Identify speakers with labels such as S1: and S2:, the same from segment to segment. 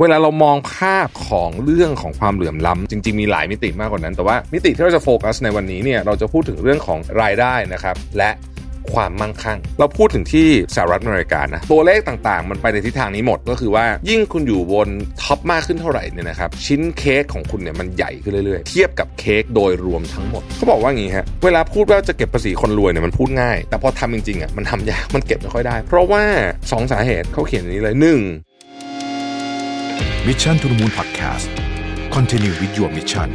S1: เวลาเรามองภาพของเรื่องของความเหลื่อมล้ำจริง ๆ มีหลายมิติมากกว่านั้น แต่ว่ามิติที่เราจะโฟกัสในวันนี้เนี่ยเราจะพูดถึงเรื่องของรายได้นะครับและความมั่งคั่ง เราพูดถึงที่สหรัฐอเมริกานะ ตัวเลขต่างๆ มันไปในทิศทางนี้หมด ก็คือว่ายิ่งคุณอยู่บนท็อปมากขึ้นเท่าไหร่เนี่ยนะครับ ชิ้นเค้กของคุณเนี่ยมันใหญ่ขึ้นเรื่อยๆ เทียบกับเค้กโดยรวมทั้งหมด เขาบอกว่างี้ฮะ เวลาพูดว่าจะเก็บภาษีคนรวยเนี่ยมันพูดง่าย แต่พอทำจริงๆอะมันทำยาก มันเก็บไม่ค่อยได้ เพราะว่า 2 สาเหตุเขาเขียนอย่างนี้เลย หนึ่ง
S2: Mission to the Moon Podcast Continue with your mission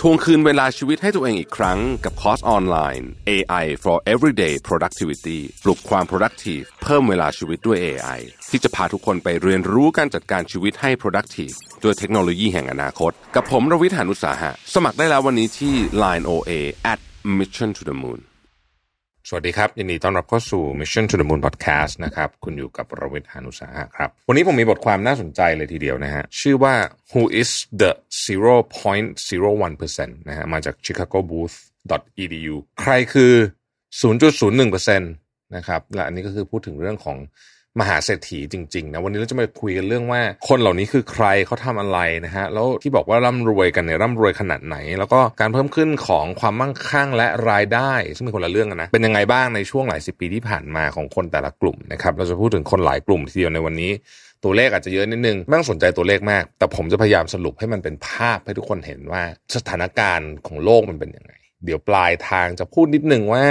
S1: ทวงคืนเวลาชีวิตให้ตัวเองอีกครั้งกับคอร์สออนไลน์ AI for Everyday Productivity ปลุกความ productive เพิ่มเวลาชีวิตด้วย AI ที่จะพาทุกคนไปเรียนรู้การจัดการชีวิตให้ productive ด้วยเทคโนโลยีแห่งอนาคต กับผมรวิทยานุสาหะ สมัครได้แล้ววันนี้ที่ Line OA at Mission to the Moon สวัสดีครับ ยินดีต้อนรับเข้าสู่ Mission to the Moon Podcast นะครับ คุณอยู่กับรวิทยานุสาหะครับ วันนี้ผมมีบทความน่าสนใจเลยทีเดียวนะฮะ ชื่อว่า Who is the 0.01%นะฮะ มาจาก Chicago Booth edu ใครคือ 0.01%นะครับ และอันนี้ก็คือพูดถึงเรื่องของ มหาเศรษฐีจริงๆนะวันนี้เราจะมาคุยกันเรื่องว่า คนเหล่านี้คือใครเขาทำอะไรนะฮะแล้วที่บอกว่าร่ำรวยกันเนี่ยร่ำรวยขนาดไหน แล้วก็การเพิ่มขึ้นของความมั่งคั่งและรายได้ ซึ่งเป็นคนละเรื่องกันนะเป็นยังไงบ้างในช่วงหลายสิบปีที่ผ่านมาของคนแต่ละกลุ่มนะครับเราจะพูดถึงคนหลายกลุ่มทีเดียวในวันนี้ ตัวเลขอาจจะเยอะนิดนึงไม่ต้องสนใจตัวเลขมาก แต่ผมจะพยายามสรุปให้มันเป็นภาพให้ทุกคนเห็นว่าสถานการณ์ของโลกมันเป็นยังไง เดี๋ยวปลายทางจะพูดนิดนึงว่า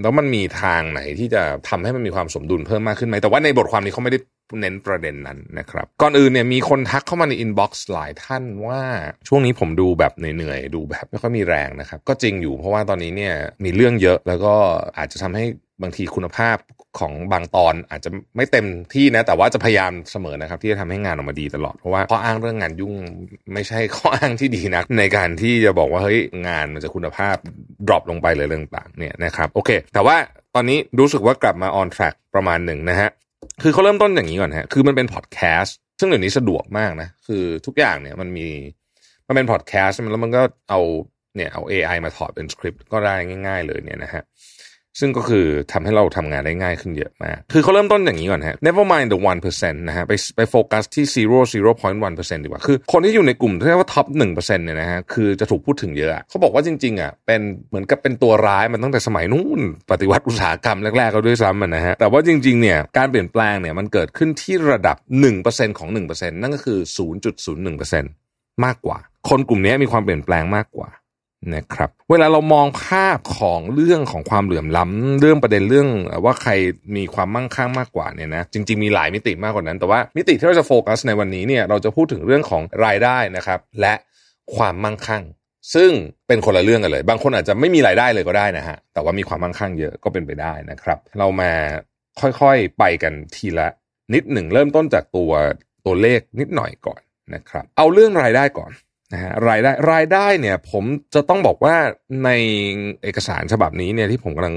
S1: แล้วมันมีทางไหนที่จะทำให้มันมีความสมดุลเพิ่มมากขึ้นไหมแต่ว่าในบทความนี้เขาไม่ได้ เน้นประเด็นนั้นนะครับ ก่อนอื่นเนี่ยมีคนทักเข้ามาใน inbox หลายท่านว่าช่วงนี้ผมดูแบบเหนื่อยๆ ดูแบบไม่ค่อยมีแรงนะครับ ก็จริงอยู่เพราะว่าตอนนี้เนี่ยมีเรื่องเยอะแล้วก็อาจจะทำให้บางทีคุณภาพของบางตอนอาจจะไม่เต็มที่นะ แต่ว่าจะพยายามเสมอนะครับ ที่จะทำให้งานออกมาดีตลอด เพราะว่าข้ออ้างเรื่องงานยุ่งไม่ใช่ข้ออ้างที่ดีนะในการที่จะบอกว่าเฮ้ยงานมันจะคุณภาพ drop ลงไปเลยเรื่องต่างเนี่ยนะครับโอเค แต่ว่าตอนนี้รู้สึกว่ากลับมา on track ประมาณหนึ่งนะฮะ คือเขาเริ่มต้นอย่างนี้ก่อนฮะคือมันเป็นพอดแคสต์ซึ่งเดี๋ยวนี้สะดวกมากนะ คือทุกอย่างเนี่ยมันมีมันเป็นพอดแคสต์แล้วมันก็เอาเนี่ยเอา AI มาถอดเป็นสคริปต์ก็ได้ง่าย ๆ เลยเนี่ยนะฮะ ซึ่งก็คือทำให้เราทำงานได้ง่ายขึ้นเยอะมาก คือเขาเริ่มต้นอย่างนี้ก่อนฮะ never mind the one percent นะฮะ ไปไปโฟกัสที่ zero zero point one percent ดีกว่า คือคนที่อยู่ในกลุ่มที่เรียกว่า top หนึ่งเปอร์เซ็นต์เนี่ยนะฮะ คือจะถูกพูดถึงเยอะ เขาบอกว่าจริงๆอะ เป็นเหมือนกับเป็นตัวร้ายมันตั้งแต่สมัยนู้น ปฏิวัติอุตสาหกรรมแรกๆก็ด้วยซ้ำนะฮะ แต่ว่าจริงๆเนี่ย การเปลี่ยนแปลงเนี่ยมันเกิดขึ้นที่ระดับ 1%ของ 1%นั่นก็คือ 0.01%มากกว่า คนกลุ่มนี้มีความเปลี่ยนแปลงมากกว่า นะครับเวลาเรามองภาพของเรื่องของความเหลื่อมล้ำเรื่องประเด็นเรื่องว่าใครมีความมั่งคั่งมากกว่าเนี่ยนะจริง ๆมีหลายมิติมากกว่านั้น แต่ว่ามิติที่เราจะโฟกัสในวันนี้เนี่ยเราจะพูดถึงเรื่องของรายได้นะครับ และความมั่งคั่ง ซึ่งเป็นคนละเรื่องกันเลย บางคนอาจจะไม่มีรายได้เลยก็ได้นะฮะแต่ว่ามีความมั่งคั่งเยอะก็เป็นไปได้นะครับ เรามาค่อยๆไปกันทีละนิดหนึ่งเริ่มต้นจากตัวตัวเลขนิดหน่อยก่อนนะครับ เอาเรื่องรายได้ก่อน นะฮะรายได้รายได้เนี่ย ผมจะต้องบอกว่าในเอกสารฉบับนี้เนี่ยที่ผมกำลัง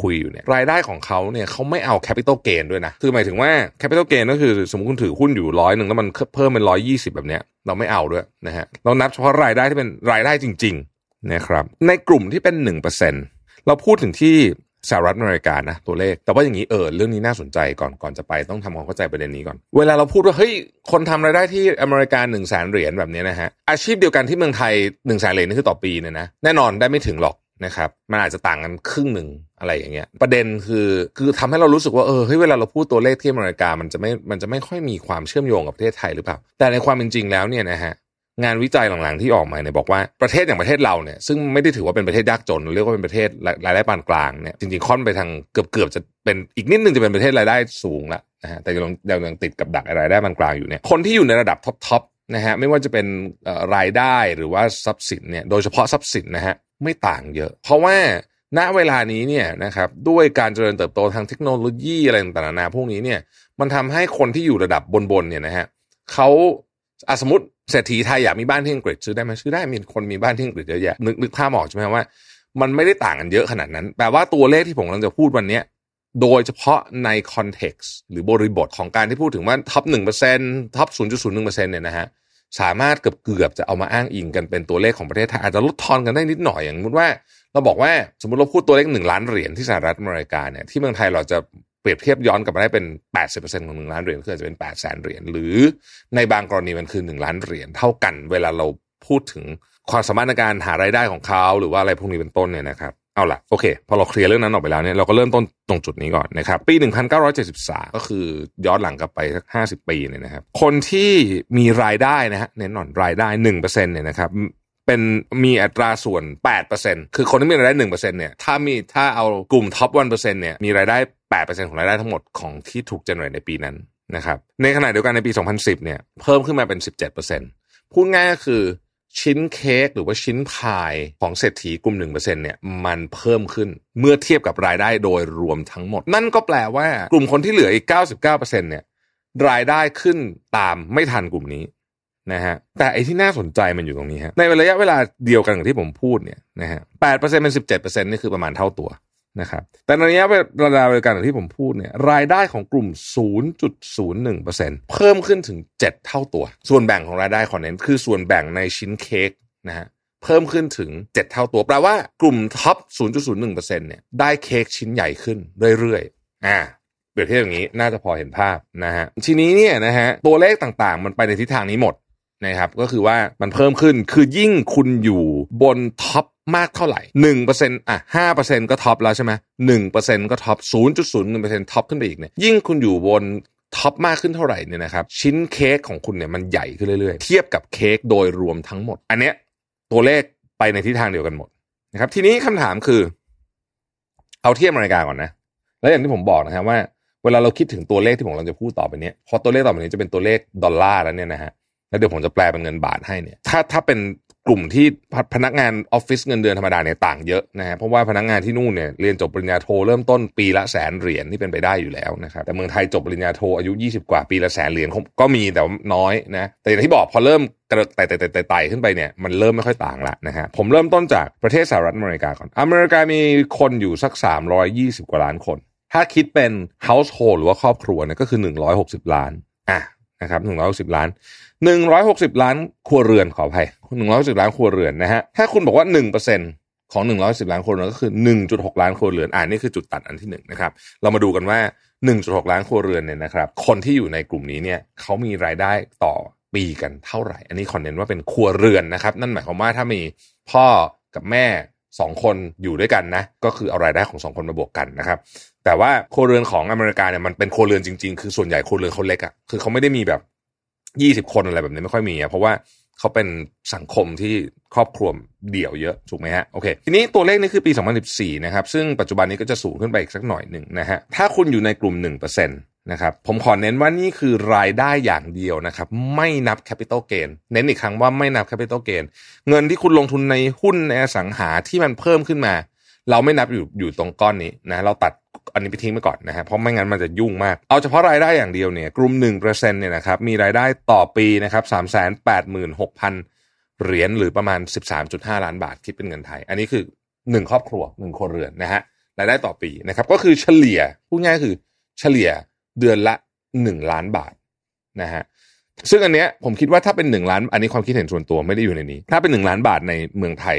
S1: คุยอยู่เนี่ยรายได้ของเขาเนี่ยเขาไม่เอา capital gain ด้วยนะ คือหมายถึงว่า capital gain ก็คือสมมติคุณถือหุ้นอยู่ร้อยหนึ่งแล้วมันเพิ่มเป็นร้อยยี่สิบแบบเนี้ยเราไม่เอาด้วยนะฮะเรานับเฉพาะรายได้ที่เป็นรายได้จริง ๆ นะครับ ในกลุ่มที่เป็นหนึ่งเปอร์เซ็นเราพูดถึงที่ สหรัฐอเมริกานะตัวเลข แต่ว่าอย่างนี้เออเรื่องนี้น่าสนใจก่อนก่อนจะไปต้องทำความเข้าใจประเด็นนี้ก่อน เวลาเราพูดว่าเฮ้ยคนทำรายได้ที่อเมริกาหนึ่งแสนเหรียญแบบนี้นะฮะอาชีพเดียวกันที่เมืองไทยหนึ่งแสนเหรียญนี่คือต่อปีเนี่ยนะแน่นอนได้ไม่ถึงหรอกนะครับมันอาจจะต่างกันครึ่งหนึ่งอะไรอย่างเงี้ยประเด็นคือคือทำให้เรารู้สึกว่าเออเฮ้ยเวลาเราพูดตัวเลขที่อเมริกามันจะไม่มันจะไม่ค่อยมีความเชื่อมโยงกับประเทศไทยหรือเปล่าแต่ในความเป็นจริงแล้วเนี่ยนะฮะ งานวิจัยหลังๆที่ออกมาเนี่ยบอกว่าประเทศอย่างประเทศเราเนี่ยซึ่งไม่ได้ถือว่าเป็นประเทศยากจน เรียกว่าเป็นประเทศรายได้ปานกลางเนี่ยจริงๆค่อนไปทางเกือบๆจะเป็นอีกนิดนึงจะเป็นประเทศรายได้สูงละนะฮะแต่ยังยังติดกับดักรายได้ปานกลางอยู่เนี่ยคนที่อยู่ในระดับท็อปๆนะฮะไม่ว่าจะเป็นรายได้หรือว่าทรัพย์สินเนี่ยโดยเฉพาะทรัพย์สินนะฮะไม่ต่างเยอะ เพราะว่าณเวลานี้เนี่ยนะครับด้วยการเจริญเติบโตทางเทคโนโลยีอะไรต่างๆนานาพวกนี้เนี่ยมันทำให้คนที่อยู่ระดับบนๆเนี่ยนะฮะเขาสมมติ เศรษฐีไทยอยากมีบ้านที่อังกฤษซื้อได้ไหมซื้อได้มีคนมีบ้านที่อังกฤษเยอะแยะนึกนึกภาพออกใช่ไหมว่า มันไม่ได้ต่างกันเยอะขนาดนั้นแปลว่าตัวเลขที่ผมกำลังจะพูดวันนี้โดยเฉพาะใน context หรือบริบทของการที่พูดถึงว่า top หนึ่งเปอร์เซ็นต์ top ศูนย์จุดศูนย์หนึ่งเปอร์เซ็นต์เนี่ยนะฮะสามารถเกือบเกือบจะเอามาอ้างอิงกันเป็นตัวเลขของประเทศไทยอาจจะลดทอนกันได้นิดหน่อยอย่างสมมติว่า เราบอกว่าสมมติเราพูดตัวเลขหนึ่งล้านเหรียญที่สหรัฐอเมริกาเนี่ยที่เมืองไทยเราจะ เปรียบเทียบย้อนกลับมาได้เป็น 80%ของหนึ่งล้านเหรียญคืออาจจะเป็น8แสนเหรียญหรือในบางกรณีมันคือหนึ่งล้านเหรียญเท่ากัน เวลาเราพูดถึงความสามารถในการหารายได้ของเขาหรือว่าอะไรพวกนี้เป็นต้นเนี่ยนะครับเอาล่ะโอเค พอเราเคลียร์เรื่องนั้นออกไปแล้วเนี่ยเราก็เริ่มต้นตรงจุดนี้ก่อนนะครับ ปี 1973 ก็คือย้อนหลังกลับไปสัก 50 ปีเนี่ยนะครับ คนที่มีรายได้นะฮะเน้นหน่อยรายได้ 1%เนี่ยนะครับเป็นมีอัตราส่วน 8%คือคนที่มีรายได้ 1%เนี่ยถ้ามีถ้าเอากลุ่มท็อป 1%เนี่ยมีรายได้ 8%ของรายได้ทั้งหมดของที่ถูกเจเนเรตในปีนั้นนะครับ ในขณะเดียวกันในปี 2010 เนี่ยเพิ่มขึ้นมาเป็น 17%พูดง่ายก็คือชิ้นเค้กหรือว่าชิ้นพายของเศรษฐีกลุ่ม1%เนี่ยมันเพิ่มขึ้นเมื่อเทียบกับรายได้โดยรวมทั้งหมด นั่นก็แปลว่ากลุ่มคนที่เหลืออีก 99%เนี่ยรายได้ขึ้นตามไม่ทันกลุ่มนี้นะฮะแต่ไอ้ที่น่าสนใจมันอยู่ตรงนี้ฮะในระยะเวลาเดียวกันกับที่ผมพูดเนี่ยนะฮะแปดเปอร์เซ็นเป็นสิบเจ็ดเปอร์เซ็นนี่คือประมาณเท่าตัว นะครับแต่ในระยะเวลาเดียวกันที่ผมพูดเนี่ยรายได้ของกลุ่ม 0.01%เพิ่มขึ้นถึง 7 เท่าตัว ส่วนแบ่งของรายได้ขอเน้นคือส่วนแบ่งในชิ้นเค้กนะฮะเพิ่มขึ้นถึง 7 เท่าตัวแปลว่ากลุ่มท็อป 0.01%เนี่ยได้เค้กชิ้นใหญ่ขึ้นเรื่อยๆอ่าเปรียบเทียบอย่างนี้น่าจะพอเห็นภาพนะฮะทีนี้เนี่ยนะฮะตัวเลขต่างๆ มันไปในทิศทางนี้หมด นะครับก็คือว่ามันเพิ่มขึ้นคือยิ่งคุณอยู่บน top มากเท่าไหร่หนึ่งเปอร์เซ็นต์อะห้าเปอร์เซ็นต์ก็ top แล้วใช่ไหมหนึ่งเปอร์เซ็นต์ก็ top ศูนย์จุดศูนย์หนึ่งเปอร์เซ็นต์ top ขึ้นไปอีกเนี่ยยิ่งคุณอยู่บน top มากขึ้นเท่าไหร่เนี่ยนะครับชิ้นเค้กของคุณเนี่ยมันใหญ่ขึ้นเรื่อยๆ เทียบกับเค้กโดยรวมทั้งหมด อันเนี้ยตัวเลขไปในทิศทางเดียวกันหมดนะครับ ทีนี้คำถามคือ เอาเทียบอเมริกาก่อนนะ แล้วอย่างที่ผมบอกนะครับว่า เวลาเราคิดถึงตัวเลขที่ผมกำลังจะพูดต่อไปเนี้ยพอตัวเลขต่อไปนี้จะเป็นตัวเลขดอลลาร์แล้วเนี่ยนะฮะ แล้วเดี๋ยวผมจะแปลเป็นเงินบาทให้เนี่ยถ้าถ้าเป็นกลุ่มที่พนักงานออฟฟิศเงินเดือนธรรมดาเนี่ยต่างเยอะนะฮะเพราะว่าพนักงานที่นู่นเนี่ยเรียนจบปริญญาโทเริ่มต้นปีละแสนเหรียญที่เป็นไปได้อยู่แล้วนะครับแต่เมืองไทยจบปริญญาโทอายุ 20 กว่าปีละแสนเหรียญก็มีแต่น้อยนะแต่อย่างที่บอกพอเริ่มกระไต่ไต่ไต่ไต่ขึ้นไปเนี่ยมันเริ่มไม่ค่อยต่างละนะฮะผมเริ่มต้นจากประเทศสหรัฐอเมริกาก่อนอเมริกามีคนอยู่สัก 320 กว่าล้านคน ถ้าคิดเป็น household หรือว่าครอบครัวเนี่ยก็คือ 160 ล้านอะ นะครับ160ล้านหนึ่งร้อยหกสิบล้านครัวเรือนขออภัยหนึ่งร้อยสิบล้านครัวเรือนนะฮะถ้าคุณบอกว่าหนึ่งเปอร์เซ็นของหนึ่งร้อยสิบล้านครัวเรือนก็คือหนึ่งจุดหกล้านครัวเรือนอ่านี่คือจุดตัดอันที่หนึ่งนะครับเรามาดูกันว่าหนึ่งจุดหกล้านครัวเรือนเนี่ยนะครับ คนที่อยู่ในกลุ่มนี้เนี่ยเขามีรายได้ต่อปีกันเท่าไหร่ อันนี้คอนเน้นว่าเป็นครัวเรือนนะครับ นั่นหมายความว่าถ้ามีพ่อกับแม่สองคนอยู่ด้วยกันนะ ก็คือเอารายได้ของสองคนมาบวกกันนะครับ แต่ว่าครัวเรือนของอเมริกาเนี่ยมันเป็นครัวเรือนจริงๆ คือส่วนใหญ่ครัวเรือนเขาเล็กอะ่ะคือเขาไม่ได้มีแบบยี่สิบคนอะไรแบบนี้ไม่ค่อยมีอะเพราะว่าเขาเป็นสังคมที่ครอบครัวเดี่ยวเยอะถูกไหมฮะโอเคทีนี้ตัวเลขนี้คือปี 2014 นะครับ ซึ่งปัจจุบันนี้ก็จะสูงขึ้นไปอีกสักหน่อยหนึ่งนะฮะถ้าคุณอยู่ในกลุ่ม 1%นะครับผมขอเน้นว่านี่คือรายได้อย่างเดียวนะครับ ไม่นับ capital gain เน้นอีกครั้งว่าไม่นับ capital gain เงินที่คุณลงทุนในหุ้นในอสังหาที่มันเพิ่มขึ้นมา เราไม่นับอยู่อยู่ตรงก้อนนี้นะเราตัด อันนี้ไปทิ้งไปก่อนนะฮะเพราะไม่งั้นมันจะยุ่งมาก เอาเฉพาะรายได้อย่างเดียวเนี่ยกลุ่มหนึ่งเปอร์เซ็นต์เนี่ยนะครับมีรายได้ต่อปีนะครับสามแสนแปดหมื่นหกพันเหรียญหรือประมาณสิบสามจุดห้าล้านบาทคิดเป็นเงินไทย อันนี้คือหนึ่งครอบครัวหนึ่งครัวเรือนนะฮะรายได้ต่อปีนะครับก็คือเฉลี่ยพูดง่ายคือเฉลี่ยเดือนละหนึ่งล้านบาทนะฮะซึ่งอันเนี้ยผมคิดว่าถ้าเป็นหนึ่งล้าน อันนี้ความคิดเห็นส่วนตัวไม่ได้อยู่ในนี้ ถ้าเป็นหนึ่งล้านบาทในเมืองไทย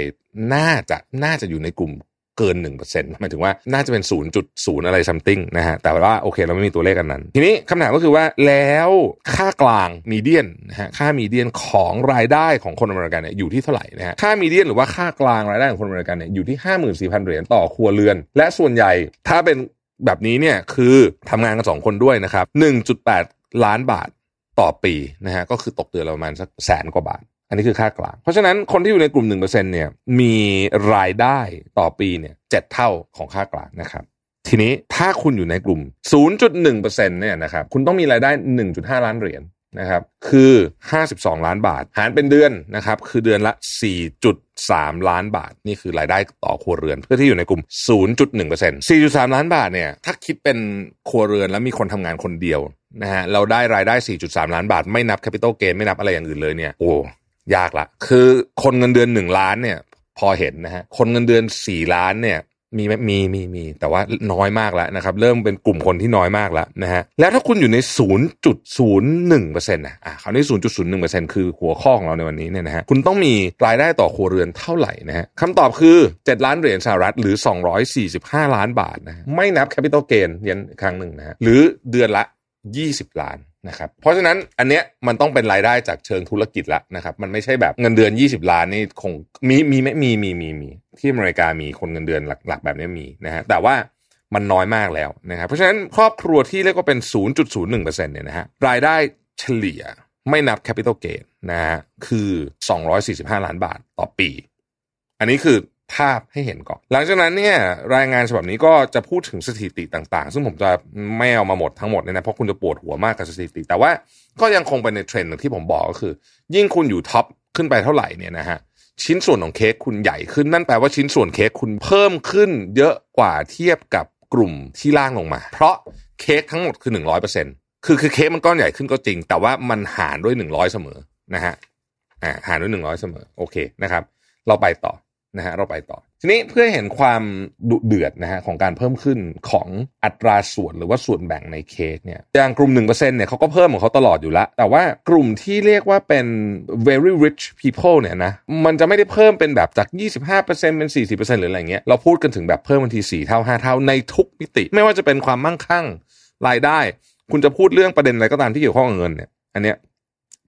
S1: น่าจะน่าจะอยู่ในกลุ่ม เกินหนึ่งเปอร์เซ็นต์หมายถึงว่าน่าจะเป็นศูนย์จุดศูนย์อะไรซัมติงนะฮะแต่ว่าโอเคเราไม่มีตัวเลขกันนั้น ทีนี้คำถามก็คือว่าแล้วค่ากลางมีเดียนนะฮะค่ามีเดียนของรายได้ของคนอเมริกันเนี่ยอยู่ที่เท่าไหร่นะฮะค่ามีเดียนหรือว่าค่ากลางรายได้ของคนอเมริกันเนี่ยอยู่ที่ห้าหมื่นสี่พันเหรียญต่อครัวเรือน และส่วนใหญ่ถ้าเป็นแบบนี้เนี่ยคือทำงานกันสองคนด้วยนะครับหนึ่งจุดแปดล้านบาทต่อปีนะฮะก็คือตกเดือนละประมาณสักแสนกว่าบาท อันนี้คือค่ากลาง เพราะฉะนั้นคนที่อยู่ในกลุ่ม 1%เนี่ยมีรายได้ต่อปีเนี่ยเจ็ดเท่าของค่ากลางนะครับทีนี้ถ้าคุณอยู่ในกลุ่ม 0.1%เนี่ยนะครับคุณต้องมีรายได้ 1.5 ล้านเหรียญนะครับคือ 52 ล้านบาท หารเป็นเดือนนะครับคือเดือนละ 4.3 ล้านบาท นี่คือรายได้ต่อครัวเรือน เพื่อที่อยู่ในกลุ่ม 0.1% 4.3 ล้านบาทเนี่ยถ้าคิดเป็นครัวเรือนแล้วมีคนทำงานคนเดียวนะฮะเราได้รายได้ 4.3 ล้านบาท ไม่นับแคปิตอลเกนไม่นับอะไรอย่างอื่นเลยเนี่ยโอ้ ยากละคือคนเงินเดือน1ล้านเนี่ย พอเห็นนะฮะคนเงินเดือน4ล้านเนี่ยมีไหมมีมีมีแต่ว่าน้อยมากแล้วนะครับ เริ่มเป็นกลุ่มคนที่น้อยมากแล้วนะฮะแล้วถ้าคุณอยู่ใน 0.01%นะอะคราวนี้0.01%คือหัวข้อของเราในวันนี้เนี่ยนะฮะคุณต้องมีรายได้ต่อครัวเรือนเท่าไหร่นะฮะคำตอบคือ 7 ล้านเหรียญสหรัฐหรือ 245 ล้านบาทนะฮะไม่นับ capital gain ยันครั้งหนึ่งนะฮะหรือเดือนละ 20 ล้าน นะครับเพราะฉะนั้นอันเนี้ยมันต้องเป็นรายได้จากเชิงธุรกิจละนะครับมันไม่ใช่แบบเงินเดือน 20 ล้านนี่คงมีมีไหมมีมีมีมีที่อเมริกามีคนเงินเดือนหลักๆ แบบนี้มีนะฮะแต่ว่ามันน้อยมากแล้วนะครับเพราะฉะนั้นครอบครัวที่เรียกว่าเป็น 0.01%เนี่ยนะฮะรายได้เฉลี่ยไม่นับ capital gain นะฮะคือ 245 ล้านบาทต่อปี อันนี้คือ ภาพให้เห็นก่อน หลังจากนั้นเนี่ยรายงานฉบับนี้ก็จะพูดถึงสถิติต่างๆ ซึ่งผมจะไม่เอามาหมดทั้งหมดเนี่ยนะเพราะคุณจะปวดหัวมากกับสถิติ แต่ว่าก็ยังคงเป็นในเทรนด์ที่ผมบอกก็คือ ยิ่งคุณอยู่ top ขึ้นไปเท่าไหร่เนี่ยนะฮะชิ้นส่วนของเค้กคุณใหญ่ขึ้นนั่นแปลว่าชิ้นส่วนเค้กคุณเพิ่มขึ้น เยอะกว่าเทียบกับกลุ่มที่ล่างลงมา เพราะเค้กทั้งหมดคือหนึ่งร้อยเปอร์เซ็นคือคือเค้กมันก้อนใหญ่ขึ้นก็จริง แต่ว่ามันหารด้วยหนึ่งร้อยเสมอนะฮะอ่าหารด้วยหนึ่งร้อยเสมอโอเคนะครับ เราไปต่อ นะฮะเราไปต่อ ทีนี้เพื่อเห็นความดุเดือดนะฮะของการเพิ่มขึ้นของอัตราส่วนหรือว่าส่วนแบ่งในเค้กเนี่ยอย่างกลุ่ม1%เนี่ยเขาก็เพิ่มของเขาตลอดอยู่แล้วแต่ว่ากลุ่มที่เรียกว่าเป็น very rich people เนี่ยนะมันจะไม่ได้เพิ่มเป็นแบบจาก 25%เป็น 40%หรืออะไรเงี้ยเราพูดกันถึงแบบเพิ่มบางที4เท่า 5 เท่าในทุกมิติ ไม่ว่าจะเป็นความมั่งคั่งรายได้ คุณจะพูดเรื่องประเด็นอะไรก็ตามที่เกี่ยวข้องกับเงินเนี่ยอันเนี้ย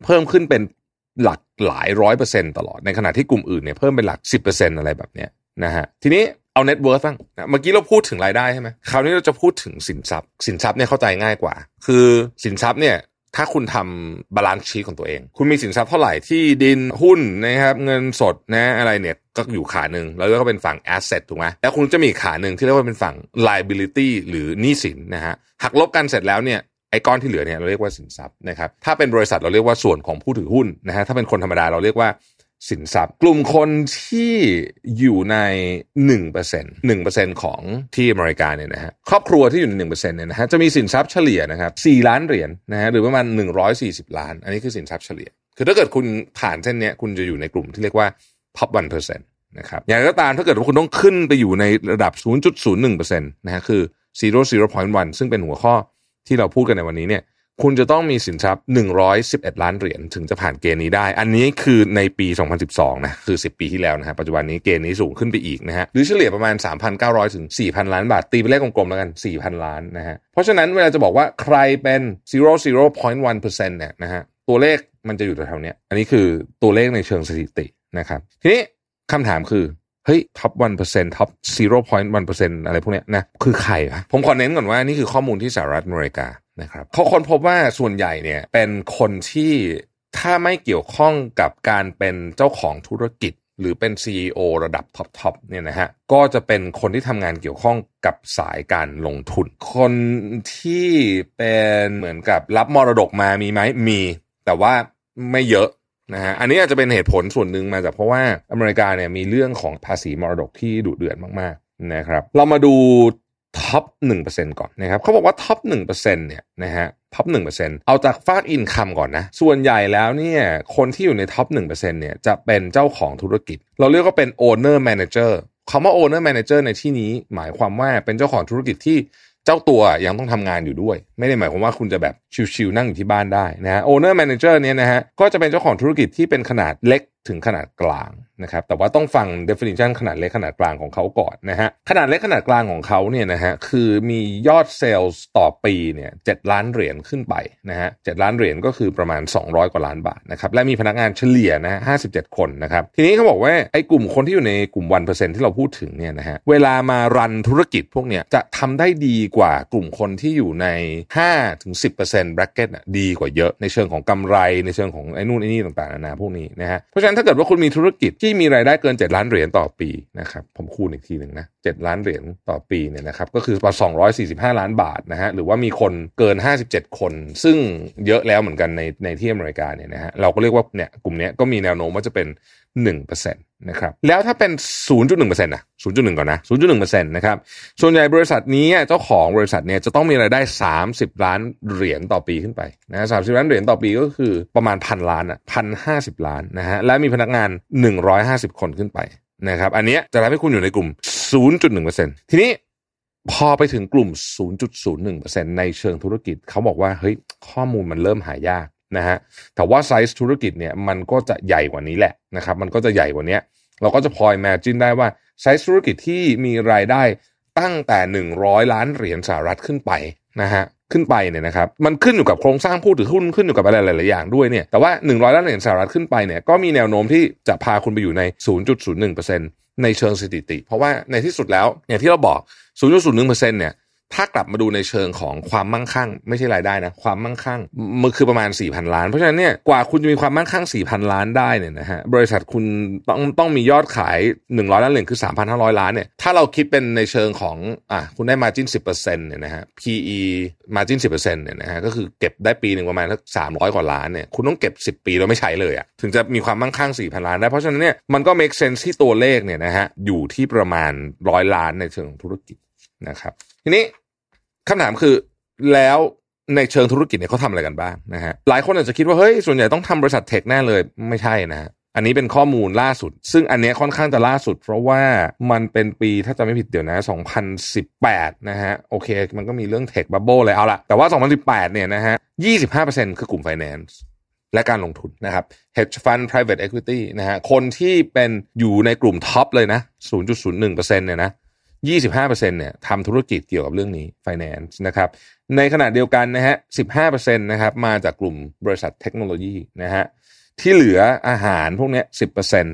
S1: เพิ่มขึ้นเป็น หลักหลายร้อยเปอร์เซ็นต์ตลอด ในขณะที่กลุ่มอื่นเนี่ยเพิ่มเป็นหลักสิบเปอร์เซ็นต์อะไรแบบเนี้ยนะฮะทีนี้เอา net worth บ้างเมื่อกี้เราพูดถึงรายได้ใช่ไหมคราวนี้เราจะพูดถึงสินทรัพย์ สินทรัพย์เนี่ยเข้าใจง่ายกว่า คือสินทรัพย์เนี่ยถ้าคุณทำ balance sheet ของตัวเอง คุณมีสินทรัพย์เท่าไหร่ที่ดินหุ้นนะครับเงินสดนะอะไรเนี่ยก็อยู่ขาหนึ่งแล้วก็เป็นฝั่ง asset ถูกไหมแล้วคุณจะมีขาหนึ่งที่เรียกว่าเป็นฝั่ง liability หรือหนี้สินนะฮะหักลบกันเสร็จแล้วเนี่ย ไอ้ก้อนที่เหลือเนี่ยเราเรียกว่าสินทรัพย์นะครับถ้าเป็นบริษัทเราเรียกว่าส่วนของผู้ถือหุ้นนะฮะถ้าเป็นคนธรรมดาเราเรียกว่าสินทรัพย์ กลุ่มคนที่อยู่ใน 1% 1%ของที่อเมริกาเนี่ยนะฮะครอบครัวที่อยู่ใน 1%เนี่ยนะฮะจะมีสินทรัพย์เฉลี่ยนะครับ4ล้านเหรียญนะฮะหรือประมาณ 140 ล้าน อันนี้คือสินทรัพย์เฉลี่ย คือถ้าเกิดคุณผ่านเส้นเนี้ยคุณจะอยู่ในกลุ่มที่เรียกว่า top 1%นะครับอย่างไรก็ตามถ้าเกิดว่าคุณต้องขึ้นไปอยู่ในระดับ 0.01%นะฮะคือ 0.01 ซึ่งเป็นหัวข้อ ที่เราพูดกันในวันนี้เนี่ยคุณจะต้องมีสินทรัพย์ 111 ล้านเหรียญถึงจะผ่านเกณฑ์นี้ได้ อันนี้คือในปี 2012 นะ คือ 10 ปีที่แล้วนะฮะ ปัจจุบันนี้เกณฑ์นี้สูงขึ้นไปอีกนะฮะ หรือเฉลี่ยประมาณ 3,900 ถึง 4,000 ล้านบาท ตีเป็นเลขกลมๆแล้วกัน 4,000 ล้านนะฮะ เพราะฉะนั้นเวลาจะบอกว่าใครเป็น 0.01%เนี่ยนะฮะ ตัวเลขมันจะอยู่แถวๆนี้ อันนี้คือตัวเลขในเชิงสถิตินะครับ ทีนี้คำถามคือ เฮ้ย top one percent top zero point one percent อะไรพวกเนี้ยนะคือใครวะผมขอเน้นก่อนว่านี่คือข้อมูลที่สหรัฐอเมริกานะครับเขาค้นพบว่าส่วนใหญ่เนี่ยเป็นคนที่ถ้าไม่เกี่ยวข้องกับการเป็นเจ้าของธุรกิจ หรือเป็น CEO ระดับท็อปๆเนี่ยนะฮะก็จะเป็นคนที่ทำงานเกี่ยวข้องกับสายการลงทุน คนที่เป็นเหมือนกับรับมรดกมามีไหมมี แต่ว่าไม่เยอะ นะฮะอันนี้อาจจะเป็นเหตุผลส่วนหนึ่งมาจากเพราะว่าอเมริกาเนี่ยมีเรื่องของภาษีมรดกที่ดุเดือดมากๆนะครับ เรามาดูท็อปหนึ่งเปอร์เซ็นต์ก่อนนะครับเขาบอกว่าท็อปหนึ่งเปอร์เซ็นต์เนี่ยนะฮะท็อปหนึ่งเปอร์เซ็นต์เอาจากฟาก income ก่อนนะ ส่วนใหญ่แล้วเนี่ยคนที่อยู่ในท็อปหนึ่งเปอร์เซ็นต์เนี่ยจะเป็นเจ้าของธุรกิจ เราเรียกว่าเป็น owner manager คำว่า owner manager ในที่นี้หมายความว่าเป็นเจ้าของธุรกิจที่ เจ้าตัวยังต้องทำงานอยู่ด้วย ไม่ได้หมายความว่าคุณจะแบบชิวๆนั่งอยู่ที่บ้านได้นะฮะ owner manager เนี่ยนะฮะก็จะเป็นเจ้าของธุรกิจที่เป็นขนาดเล็กถึงขนาดกลาง นะครับแต่ว่าต้องฟัง definition ขนาดเล็กขนาดกลางของเขาก่อนนะฮะขนาดเล็กขนาดกลางของเขาเนี่ยนะฮะคือมียอดเซลล์ต่อปีเนี่ยล้านเหรียญขึ้นไปนะฮะเล้านเหรียญก็คือประมาณ 200 กว่าล้านบาทนะครับและมีพนักงานเฉลี่ยนะฮะ57คนนะครับทีนี้เขาบอกว่าไอ้กลุ่มคนที่อยู่ในกลุ่มวันเปอร์เซ็นที่เราพูดถึงเนี่ยนะฮะเวลามารันธุรกิจพวกเนี้ยจะทำได้ดีกว่ากลุ่มคนที่อยู่ใน5ถึง10% bracket อะดีกว่าเยอะในเชิงของกำไรในเชิงของไอ้นู่นไอ้นี่ต่างๆนานาพวกนี้นะฮะเพราะฉะนั้นถ้าเกิดว่าคุณมีธุรกิจที่มีรายได้เกิน 7 ล้านเหรียญต่อปีนะครับผมคูณอีกทีหนึ่งนะ7ล้านเหรียญต่อปีเนี่ยนะครับก็คือประมาณ245 ล้านบาทนะฮะหรือว่ามีคนเกิน 57 คน ซึ่งเยอะแล้วเหมือนกันในในที่อเมริกาเนี่ยนะฮะเราก็เรียกว่าเนี่ยกลุ่มนี้ก็มีแนวโน้มว่าจะเป็น 1%น นะครับแล้วถ้าเป็น 0.1%นะ0.1 ก่อนนะ 0.1%นะครับส่วนใหญ่บริษัทนี้เจ้าของบริษัทเนี่ยจะต้องมีรายได้ 30 ล้านเหรียญต่อปีขึ้นไปนะสามสิบล้านเหรียญต่อปีก็คือประมาณพันล้านอะพันห้าสิบล้านนะฮะและมีพนักงาน 150 คนขึ้นไปนะครับอันนี้จะทำให้คุณอยู่ในกลุ่ม 0.1%ทีนี้พอไปถึงกลุ่ม 0.01%ในเชิงธุรกิจ เขาบอกว่าเฮ้ยข้อมูลมันเริ่มหายากนะฮะแต่ว่าไซส์ธุรกิจเนี่ยมันก็จะใหญ่กว่านี้แหละนะครับมันก็จะใหญ่กว่านี้ เราก็จะพลอ imagine ได้ว่าไซส์ธุรกิจที่มีรายได้ตั้งแต่ 100 ล้านเหรียญสหรัฐขึ้นไปนะฮะขึ้นไปเนี่ยนะครับมันขึ้นอยู่กับโครงสร้างผู้ถือหุ้นขึ้นอยู่กับอะไรหลาย ๆ อย่างด้วยเนี่ยแต่ว่า 100 ล้านเหรียญสหรัฐขึ้นไปเนี่ยก็มีแนวโน้มที่จะพาคุณไปอยู่ใน 0.01%ในเชิงสถิติ เพราะว่าในที่สุดแล้วอย่างที่เราบอก 0.01%เนี่ย ถ้ากลับมาดูในเชิงของความมั่งคั่ง ไม่ใช่รายได้นะ ความมั่งคั่งมันคือประมาณ 4,000 ล้าน เพราะฉะนั้นเนี่ยกว่าคุณจะมีความมั่งคั่ง 4,000 ล้านได้เนี่ยนะฮะบริษัทคุณต้องต้องมียอดขาย 100 ล้านเหรียญคือ 3,500 ล้านเนี่ยถ้าเราคิดเป็นในเชิงของอะคุณได้ margin 10%เนี่ยนะฮะ PE margin 10%เนี่ยนะฮะก็คือเก็บได้ปีหนึ่งประมาณสัก300 กว่าล้านเนี่ยคุณต้องเก็บ 10 ปีโดยไม่ใช้เลยอะถึงจะมีความมั่งคั่ง 4,000 ล้านได้เพราะฉะนั้นเนี่ยมันก็ make sense ที่ตัวเลขเนี่ยนะฮะอยู่ที่ประมาณร้อยล้านในเชิงธุรกิจนะครับทีนี้ คำถามคือแล้วในเชิงธุรกิจเนี่ยเขาทำอะไรกันบ้างนะฮะหลายคนอาจจะคิดว่าเฮ้ยส่วนใหญ่ต้องทำบริษัทเทคแน่เลยไม่ใช่นะฮะอันนี้เป็นข้อมูลล่าสุด ซึ่งอันนี้ค่อนข้างจะล่าสุด เพราะว่ามันเป็นปีถ้าจะไม่ผิดเดี๋ยวนะ 2018 นะฮะโอเค มันก็มีเรื่องเทคบับเบิ้ลเลยเอาละแต่ว่า 2018 เนี่ยนะฮะ 25%คือกลุ่ม finance และการลงทุนนะครับ hedge fund private equity นะฮะคนที่เป็นอยู่ในกลุ่มท็อปเลยนะ 0.01%เนี่ยนะ 25%เนี่ยทำธุรกิจเกี่ยวกับเรื่องนี้ finance นะครับ ในขณะเดียวกันนะฮะ 15%นะครับมาจากกลุ่มบริษัทเทคโนโลยีนะฮะ ที่เหลืออาหารพวกนี้ 10%น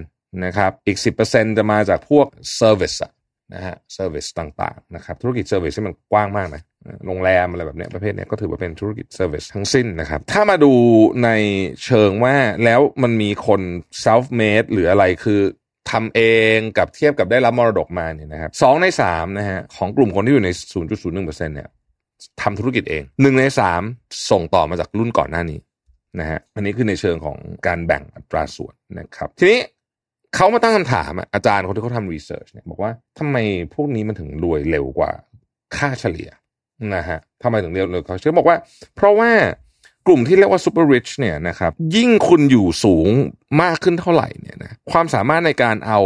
S1: ะครับ อีก 10%จะมาจากพวก service นะฮะ service ต่างๆ นะครับ ธุรกิจ service ที่มันกว้างมากนะ โรงแรมอะไรแบบนี้ประเภทนี้ก็ถือว่าเป็นธุรกิจ service ทั้งสิ้นนะครับ ถ้ามาดูในเชิงว่าแล้วมันมีคน self made หรืออะไรคือ ทำเองกับเทียบกับได้รับมรดกมาเนี่ยนะครับสองในสามนะฮะของกลุ่มคนที่อยู่ใน 0.01%เนี่ยทำธุรกิจเองหนึ่งในสามส่งต่อมาจากรุ่นก่อนหน้านี้นะฮะอันนี้คือในเชิงของการแบ่งอัตราส่วนนะครับ ทีนี้เขามาตั้งคำถามอาจารย์คนที่เขาทำรีเสิร์ชเนี่ยบอกว่าทำไมพวกนี้มันถึงรวยเร็วกว่าค่าเฉลี่ยนะฮะทำไมถึงเร็วเร็วเขาเชื่อบอกว่า เพราะว่า กลุ่มที่เรียกว่า super rich เนี่ยนะครับยิ่งคุณอยู่สูงมากขึ้นเท่าไหร่เนี่ยนะความสามารถในการเอา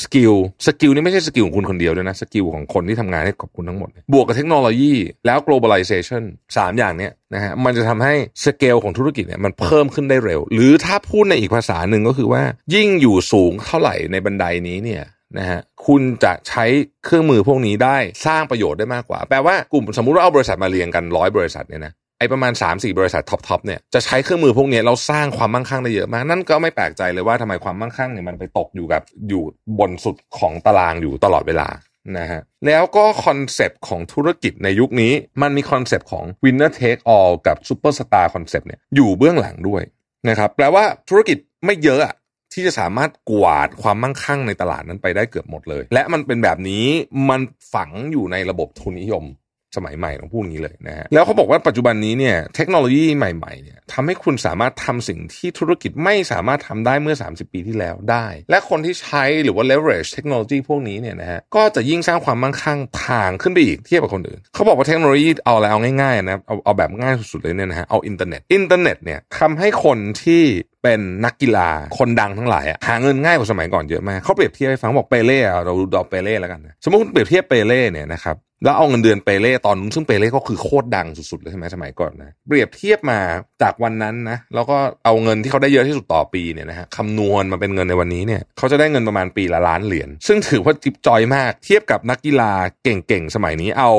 S1: skill skill นี่ไม่ใช่ skill ของคุณคนเดียวด้วยนะ skill ของคนที่ทำงานให้กับคุณทั้งหมด บวกกับเทคโนโลยีแล้ว globalization สามอย่างเนี้ยนะฮะมันจะทำให้สเกลของธุรกิจเนี่ยมันเพิ่มขึ้นได้เร็ว หรือถ้าพูดในอีกภาษาหนึ่งก็คือว่า ยิ่งอยู่สูงเท่าไหร่ในบันไดนี้เนี่ยนะฮะคุณจะใช้เครื่องมือพวกนี้ได้สร้างประโยชน์ได้มากกว่า แปลว่ากลุ่มสมมุติว่าเอาบริษัทมาเรียงกันร้อยบริษัทเนี่ยนะ ไอ้ประมาณ 3 4 บริษัทท็อปท็อปเนี่ยจะใช้เครื่องมือพวกนี้เราสร้างความมั่งคั่งได้เยอะมาก นั่นก็ไม่แปลกใจเลยว่าทำไมความมั่งคั่งเนี่ยมันไปตกอยู่กับอยู่บนสุดของตารางอยู่ตลอดเวลานะฮะแล้วก็คอนเซปต์ของธุรกิจในยุคนี้ มันมีคอนเซปต์ของ winner take all กับ superstar คอนเซปต์เนี่ยอยู่เบื้องหลังด้วยนะครับแปลว่าธุรกิจไม่เยอะอะที่จะสามารถกวาดความมั่งคั่งในตลาดนั้นไปได้เกือบหมดเลย และมันเป็นแบบนี้มันฝังอยู่ในระบบทุนนิยม สมัยใหม่ต้องพูดงี้เลยนะฮะแล้วเขาบอกว่าปัจจุบันนี้เนี่ยเทคโนโลยีใหม่ๆเนี่ยทำให้คุณสามารถทำสิ่งที่ธุรกิจไม่สามารถทำได้เมื่อ 30 ปีที่แล้วได้ และคนที่ใช้หรือว่า leverage เทคโนโลยีพวกนี้เนี่ยนะฮะก็จะยิ่งสร้างความมั่งคั่งห่างขึ้นไปอีกเทียบกับคนอื่น เขาบอกว่าเทคโนโลยีเอาอะไรเอาง่ายๆนะเอาเอาแบบง่ายสุดๆเลยเนี่ยนะฮะเอาอินเทอร์เน็ตอินเทอร์เน็ตเนี่ยทำให้คนที่เป็นนักกีฬาคนดังทั้งหลายอะหาเงินง่ายกว่าสมัยก่อนเยอะมากเขาเปรียบเทียบให้ฟังบอกเปเล่เราดูดอเปเล่แล้วกันนะสมมติคุณเปรียบเทียบเปเล่เนี่ยนะครับ แล้วเอาเงินเดือนเปเล่ตอนนู้นซึ่งเปเล่ก็คือโคตรดังสุดๆเลยใช่ไหมสมัยก่อนนะเปรียบเทียบมาจากวันนั้นนะแล้วก็เอาเงินที่เขาได้เยอะที่สุดต่อปีเนี่ยนะฮะคำนวณมาเป็นเงินในวันนี้เนี่ยเขาจะได้เงินประมาณปีละล้านเหรียญซึ่งถือว่าจิบจอยมากเทียบกับนักกีฬาเก่งๆสมัยนี้เอา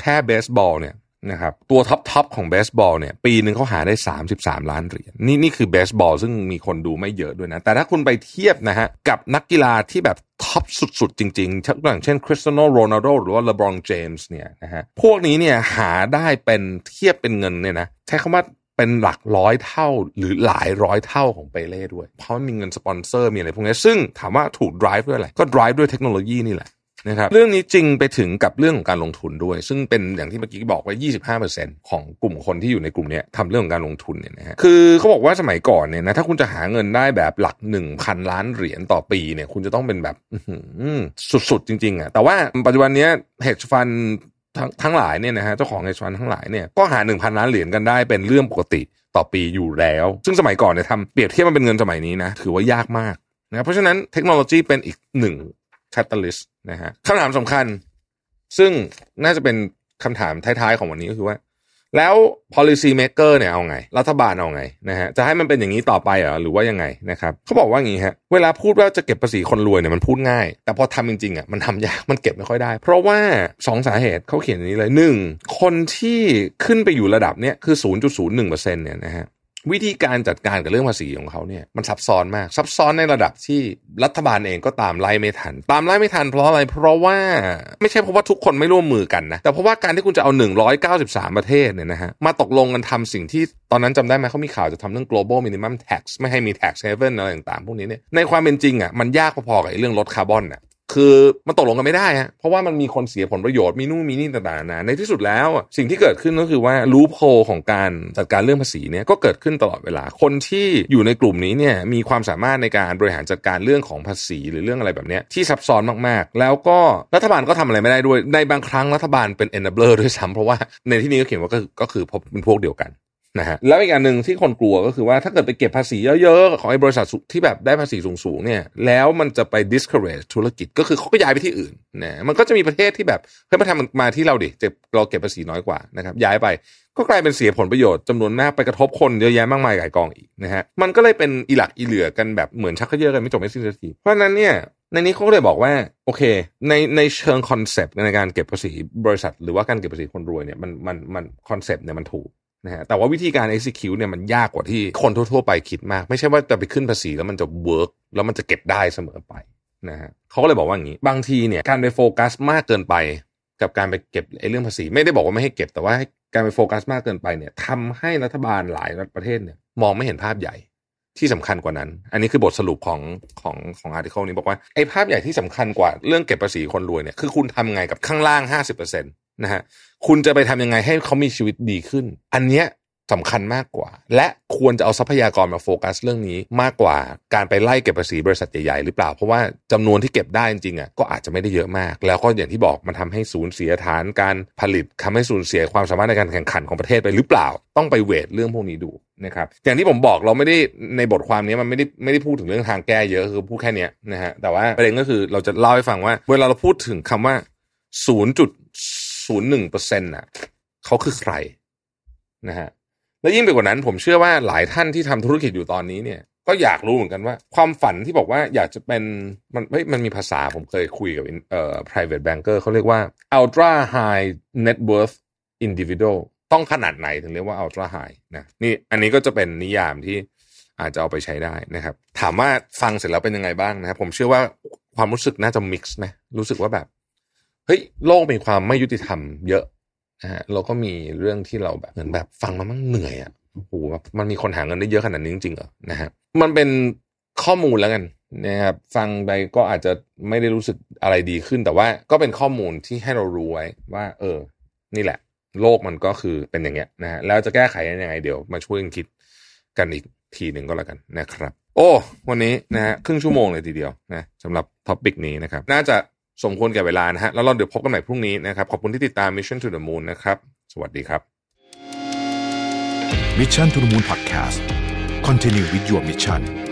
S1: แค่เบสบอลเนี่ย นะครับตัวท็อปท็อปของเบสบอลเนี่ยปีหนึ่งเขาหาได้ 33 ล้านเหรียญนี่นี่คือเบสบอลซึ่งมีคนดูไม่เยอะด้วยนะ แต่ถ้าคุณไปเทียบนะฮะกับนักกีฬาที่แบบท็อปสุดๆ จริงๆอย่างเช่นคริสเตียโนโรนัลโดหรือว่าเลบรอนเจมส์เนี่ยนะฮะพวกนี้เนี่ยหาได้เป็นเทียบเป็นเงินเนี่ยนะใช้คำว่าเป็นหลักร้อยเท่าหรือหลายร้อยเท่าของเปเล่ด้วย เพราะมีเงินสปอนเซอร์มีอะไรพวกนี้ซึ่งถามว่าถูก drive ด้วยอะไรก็ drive ด้วยเทคโนโลยีนี่แหละ นะครับเรื่องนี้จริงไปถึงกับเรื่องของการลงทุนด้วย ซึ่งเป็นอย่างที่เมื่อกี้บอกไว้ 25%ของกลุ่มคนที่อยู่ในกลุ่มนี้ทำเรื่องของการลงทุนเนี่ยนะฮะคือเขาบอกว่าสมัยก่อนเนี่ยนะถ้าคุณจะหาเงินได้แบบหลัก 1,000 ล้านเหรียญต่อปีเนี่ยคุณจะต้องเป็นแบบสุดๆ จริงๆอะแต่ว่าปัจจุบันนี้ hedge fund ทั้งทั้งหลายเนี่ยนะฮะเจ้าของ hedge fund ทั้งหลายเนี่ยก็หา 1,000 ล้านเหรียญกันได้เป็นเรื่องปกติต่อปีอยู่แล้ว ซึ่งสมัยก่อนเนี่ยทำเปรียบเทียบมันเป็นเงินสมัยนี้นะถือว่ายากมากนะเพราะฉะนั้นเทคโนโลยีเป็นอีกหนึ่ง catalyst นะฮะคำถามสำคัญ ซึ่งน่าจะเป็นคำถามท้ายๆของวันนี้ก็คือว่า แล้ว policy maker เนี่ยเอาไง รัฐบาลเอาไงนะฮะจะให้มันเป็นอย่างนี้ต่อไปเหรอหรือว่ายังไงนะครับเขาบอกว่าอย่างนี้ฮะเวลาพูดว่าจะเก็บภาษีคนรวยเนี่ยมันพูดง่าย แต่พอทำจริงๆอะมันทำยากมันเก็บไม่ค่อยได้ เพราะว่าสองสาเหตุเขาเขียนอย่างนี้เลยหนึ่งคนที่ขึ้นไปอยู่ระดับเนี้ยคือ 0.01%เนี่ยนะฮะ วิธีการจัดการกับเรื่องภาษีของเขาเนี่ยมันซับซ้อนมากซับซ้อนในระดับที่รัฐบาลเองก็ตามไล่ไม่ทัน ตามไล่ไม่ทันเพราะอะไร เพราะว่าไม่ใช่เพราะว่าทุกคนไม่ร่วมมือกันนะแต่เพราะว่าการที่คุณจะเอา 193 ประเทศเนี่ยนะฮะมาตกลงกันทำสิ่งที่ตอนนั้นจำได้ไหมเขามีข่าวจะทำเรื่อง global minimum tax ไม่ให้มี tax haven อะไรต่างๆ พวกนี้เนี่ยในความเป็นจริงอะมันยากพอๆกับเรื่องลดคาร์บอนอะ คือมันตกลงกันไม่ได้ฮะเพราะว่ามันมีคนเสียผลประโยชน์มีนู่นมีนี่ต่างๆนานาในที่สุดแล้วสิ่งที่เกิดขึ้นก็คือว่ารูปโฮของการจัดการเรื่องภาษีเนี่ยก็เกิดขึ้นตลอดเวลาคนที่อยู่ในกลุ่มนี้เนี่ยมีความสามารถในการบริหารจัดการเรื่องของภาษีหรือเรื่องอะไรแบบเนี้ยที่ซับซ้อนมากๆ แล้วก็รัฐบาลก็ทำอะไรไม่ได้ด้วยในบางครั้งรัฐบาลเป็น enabler ด้วยซ้ำเพราะว่าในที่นี้ก็เขียนว่าก็คือก็คือเป็นพวกเดียวกัน นะฮะแล้วอีกอย่างหนึ่งที่คนกลัวก็คือว่าถ้าเกิดไปเก็บภาษีเยอะๆ ของไอ้บริษัทที่แบบได้ภาษีสูงๆเนี่ยแล้วมันจะไป discourage ธุรกิจก็คือเขาก็ย้ายไปที่อื่นนะมันก็จะมีประเทศที่แบบเฮ้ยมาทำมาที่เราดิจะเราเก็บภาษีน้อยกว่านะครับย้ายไปก็กลายเป็นเสียผลประโยชน์จำนวนมากไปกระทบคนเยอะแยะมากมายหลายกองอีกนะฮะมันก็เลยเป็นอีหลักอีเหลื่อกันแบบเหมือนชักเย่อกันไม่จบไม่สิ้นสักทีเพราะฉะนั้นเนี่ยในนี้เขาก็เลยบอกว่าโอเค ในในเชิงคอนเซปต์ในการเก็บภาษีบริษัท หรือว่าการเก็บภาษีคนรวยเนี่ยมันมันมันคอนเซปต์เนี่ยมันถูก นะฮะแต่ว่าวิธีการ execute เนี่ยมันยากกว่าที่คนทั่วๆไปคิดมาก ไม่ใช่ว่าจะไปขึ้นภาษีแล้วมันจะ work แล้วมันจะเก็บได้เสมอไปนะฮะเขาก็เลยบอกว่าอย่างนี้ บางทีเนี่ยการไปโฟกัสมากเกินไป กับการไปเก็บไอ้เรื่องภาษี ไม่ได้บอกว่าไม่ให้เก็บแต่ว่าการไปโฟกัสมากเกินไปเนี่ยทำให้รัฐบาลหลายประเทศเนี่ยมองไม่เห็นภาพใหญ่ที่สำคัญกว่านั้น อันนี้คือบทสรุปของของของอาร์ติเคิลนี้บอกว่าไอ้ภาพใหญ่ที่สำคัญกว่าเรื่องเก็บภาษีคนรวยเนี่ยคือคุณทำไงกับข้างล่าง 50% นะฮะคุณจะไปทำยังไงให้เขามีชีวิตดีขึ้น อันเนี้ยสำคัญมากกว่า และควรจะเอาทรัพยากรมาโฟกัสเรื่องนี้มากกว่าการไปไล่เก็บภาษีบริษัทใหญ่ๆหรือเปล่า เพราะว่าจำนวนที่เก็บได้จริงๆอะก็อาจจะไม่ได้เยอะมาก แล้วก็อย่างที่บอกมันทำให้สูญเสียฐานการผลิตทำให้สูญเสียความสามารถในการแข่งขันของประเทศไปหรือเปล่า ต้องไปเวทเรื่องพวกนี้ดูนะครับอย่างที่ผมบอกเราไม่ได้ในบทความนี้มันไม่ได้ไม่ได้พูดถึงเรื่องทางแก้เยอะคือพูดแค่นี้นะฮะแต่ว่าประเด็นก็คือเราจะเล่าให้ฟังว่า เวลาเราพูดถึงคำว่า 0.01เปอร์เซ็นต์น่ะเขาคือใครนะฮะและยิ่งไปกว่านั้นผมเชื่อว่าหลายท่านที่ทำธุรกิจอยู่ตอนนี้เนี่ย ก็อยากรู้เหมือนกันว่า ความฝันที่บอกว่าอยากจะเป็นมันเฮ้ยมันมีภาษาผมเคยคุยกับเอ่อ private banker เขาเรียกว่า ultra high net worth individual ต้องขนาดไหนถึงเรียกว่า ultra high นะนี่อันนี้ก็จะเป็นนิยามที่อาจจะเอาไปใช้ได้นะครับ ถามว่าฟังเสร็จแล้วเป็นยังไงบ้างนะครับผมเชื่อว่าความรู้สึกน่าจะ mix นะรู้สึกว่าแบบ เฮ้ยโลกมีความไม่ยุติธรรมเยอะนะฮะเราก็มีเรื่องที่เราแบบเหมือนแบบฟังแล้วมันเหนื่อยอะโอ้โหแบบมันมีคนหาเงินได้เยอะขนาดนี้จริงๆเหรอนะฮะมันเป็นข้อมูลแล้วกันนะครับฟังไปก็อาจจะไม่ได้รู้สึกอะไรดีขึ้น แต่ว่าก็เป็นข้อมูลที่ให้เรารู้ไว้ว่า เออ นี่แหละ โลกมันก็คือเป็นอย่างเงี้ยนะฮะแล้วจะแก้ไขยังไงเดี๋ยวมาช่วยกันคิดกันอีกทีหนึ่งก็แล้วกันนะครับ โอ้ วันนี้นะฮะครึ่งชั่วโมงเลยทีเดียวนะสำหรับท็อปิกนี้นะครับ น่าจะ สมควรแก่เวลานะฮะ แล้วเราเดี๋ยวพบกันใหม่พรุ่งนี้นะครับ ขอบคุณที่ติดตาม Mission to the Moon นะครับ สวัสดีครับ
S2: Mission to the Moon Podcast Continue with your mission